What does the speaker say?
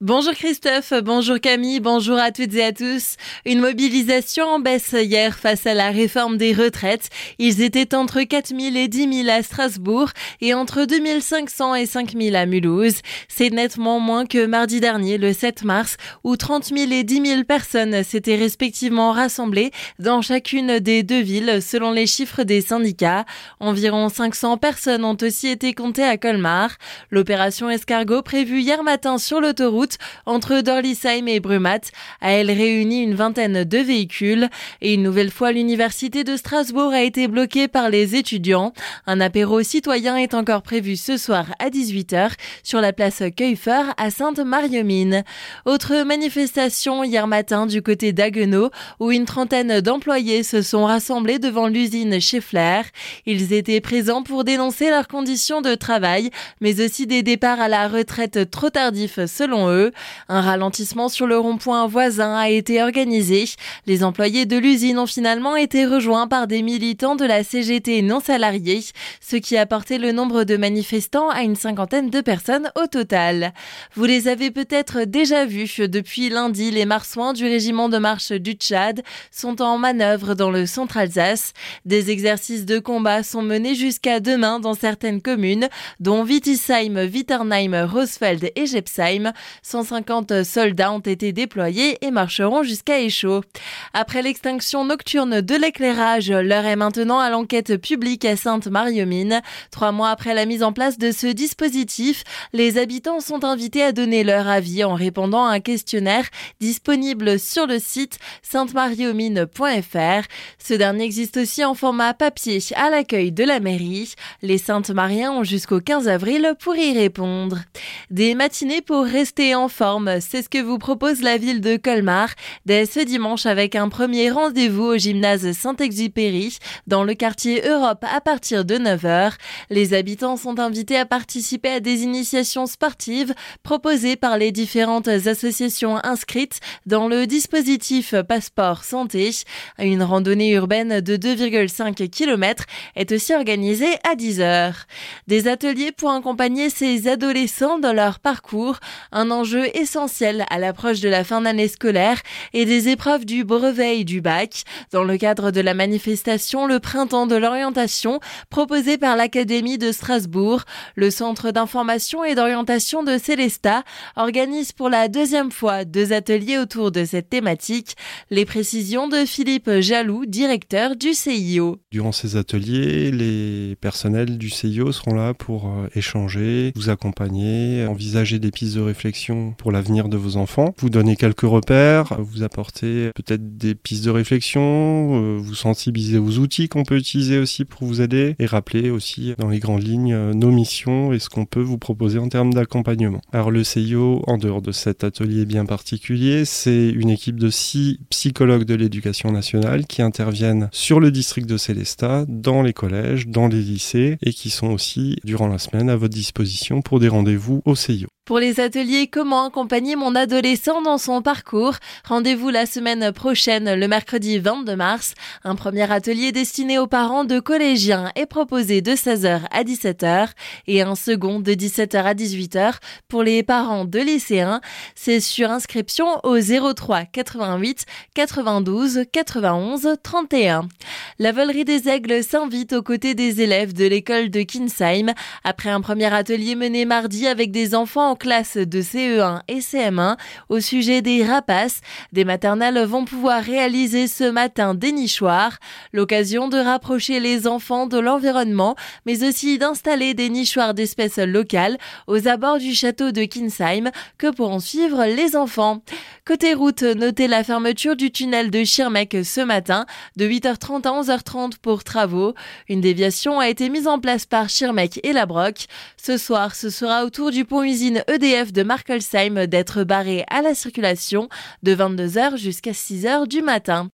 Bonjour Christophe, bonjour Camille, bonjour à toutes et à tous. Une mobilisation en baisse hier face à la réforme des retraites. Ils étaient entre 4000 et 10 000 à Strasbourg et entre 2500 et 5000 à Mulhouse. C'est nettement moins que mardi dernier, le 7 mars, où 30 000 et 10 000 personnes s'étaient respectivement rassemblées dans chacune des deux villes selon les chiffres des syndicats. Environ 500 personnes ont aussi été comptées à Colmar. L'opération escargot prévue hier matin sur l'autoroute entre Dorlisheim et Brumat a elle réuni une vingtaine de véhicules et une nouvelle fois l'université de Strasbourg a été bloquée par les étudiants. Un apéro citoyen est encore prévu ce soir à 18h sur la place Keufer à Sainte-Mariemine. Autre manifestation hier matin du côté d'Aguenau où une trentaine d'employés se sont rassemblés devant l'usine Scheffler. Ils étaient présents pour dénoncer leurs conditions de travail mais aussi des départs à la retraite trop tardifs selon eux. Un ralentissement sur le rond-point voisin a été organisé. Les employés de l'usine ont finalement été rejoints par des militants de la CGT non salariés, ce qui a porté le nombre de manifestants à une cinquantaine de personnes au total. Vous les avez peut-être déjà vus depuis lundi, les marsouins du régiment de marche du Tchad sont en manœuvre dans le centre Alsace. Des exercices de combat sont menés jusqu'à demain dans certaines communes, dont Wittisheim, Witternheim, Rosfeld et Jepsheim. 150 soldats ont été déployés et marcheront jusqu'à Échaud. Après l'extinction nocturne de l'éclairage, l'heure est maintenant à l'enquête publique à Sainte-Mariemine. Trois mois après la mise en place de ce dispositif, les habitants sont invités à donner leur avis en répondant à un questionnaire disponible sur le site sainte-mariemine.fr. Ce dernier existe aussi en format papier à l'accueil de la mairie. Les Sainte-Mariens ont jusqu'au 15 avril pour y répondre. Des matinées pour rester en forme, c'est ce que vous propose la ville de Colmar dès ce dimanche avec un premier rendez-vous au gymnase Saint-Exupéry dans le quartier Europe à partir de 9h. Les habitants sont invités à participer à des initiations sportives proposées par les différentes associations inscrites dans le dispositif Passeport Santé. Une randonnée urbaine de 2,5 km est aussi organisée à 10h. Des ateliers pour accompagner ces adolescents dans leur parcours, un enjeu enjeu essentiel à l'approche de la fin d'année scolaire et des épreuves du brevet et du bac. Dans le cadre de la manifestation Le Printemps de l'orientation proposée par l'Académie de Strasbourg, le Centre d'information et d'orientation de Célesta organise pour la deuxième fois deux ateliers autour de cette thématique. Les précisions de Philippe Jaloux, directeur du CIO. Durant ces ateliers, les personnels du CIO seront là pour euh, échanger, vous accompagner, envisager des pistes de réflexion pour l'avenir de vos enfants. Vous donnez quelques repères, vous apportez peut-être des pistes de réflexion, euh, vous sensibilisez aux outils qu'on peut utiliser aussi pour vous aider et rappeler aussi dans les grandes lignes euh, nos missions et ce qu'on peut vous proposer en termes d'accompagnement. Alors le CIO, en dehors de cet atelier bien particulier, c'est une équipe de six psychologues de l'éducation nationale qui interviennent sur le district de Célestat, dans les collèges, dans les lycées et qui sont aussi durant la semaine à votre disposition pour des rendez-vous au CIO. Pour les ateliers Comment accompagner mon adolescent dans son parcours, rendez-vous la semaine prochaine, le mercredi 22 mars. Un premier atelier destiné aux parents de collégiens est proposé de 16h à 17h et un second de 17h à 18h pour les parents de lycéens. C'est sur inscription au 03 88 92 91 31. La volerie des aigles s'invite aux côtés des élèves de l'école de Kinsheim après un premier atelier mené mardi avec des enfants en classe de CE1 et CM1 au sujet des rapaces. Des maternelles vont pouvoir réaliser ce matin des nichoirs, l'occasion de rapprocher les enfants de l'environnement, mais aussi d'installer des nichoirs d'espèces locales aux abords du château de Kinsheim que pourront suivre les enfants. Côté route, notez la fermeture du tunnel de Schirmeck ce matin de 8h30 à 11h30 pour travaux. Une déviation a été mise en place par Schirmeck et la Broc. Ce soir, ce sera au tour du pont usine EDF de D'être barré à la circulation de 22h jusqu'à 6h du matin.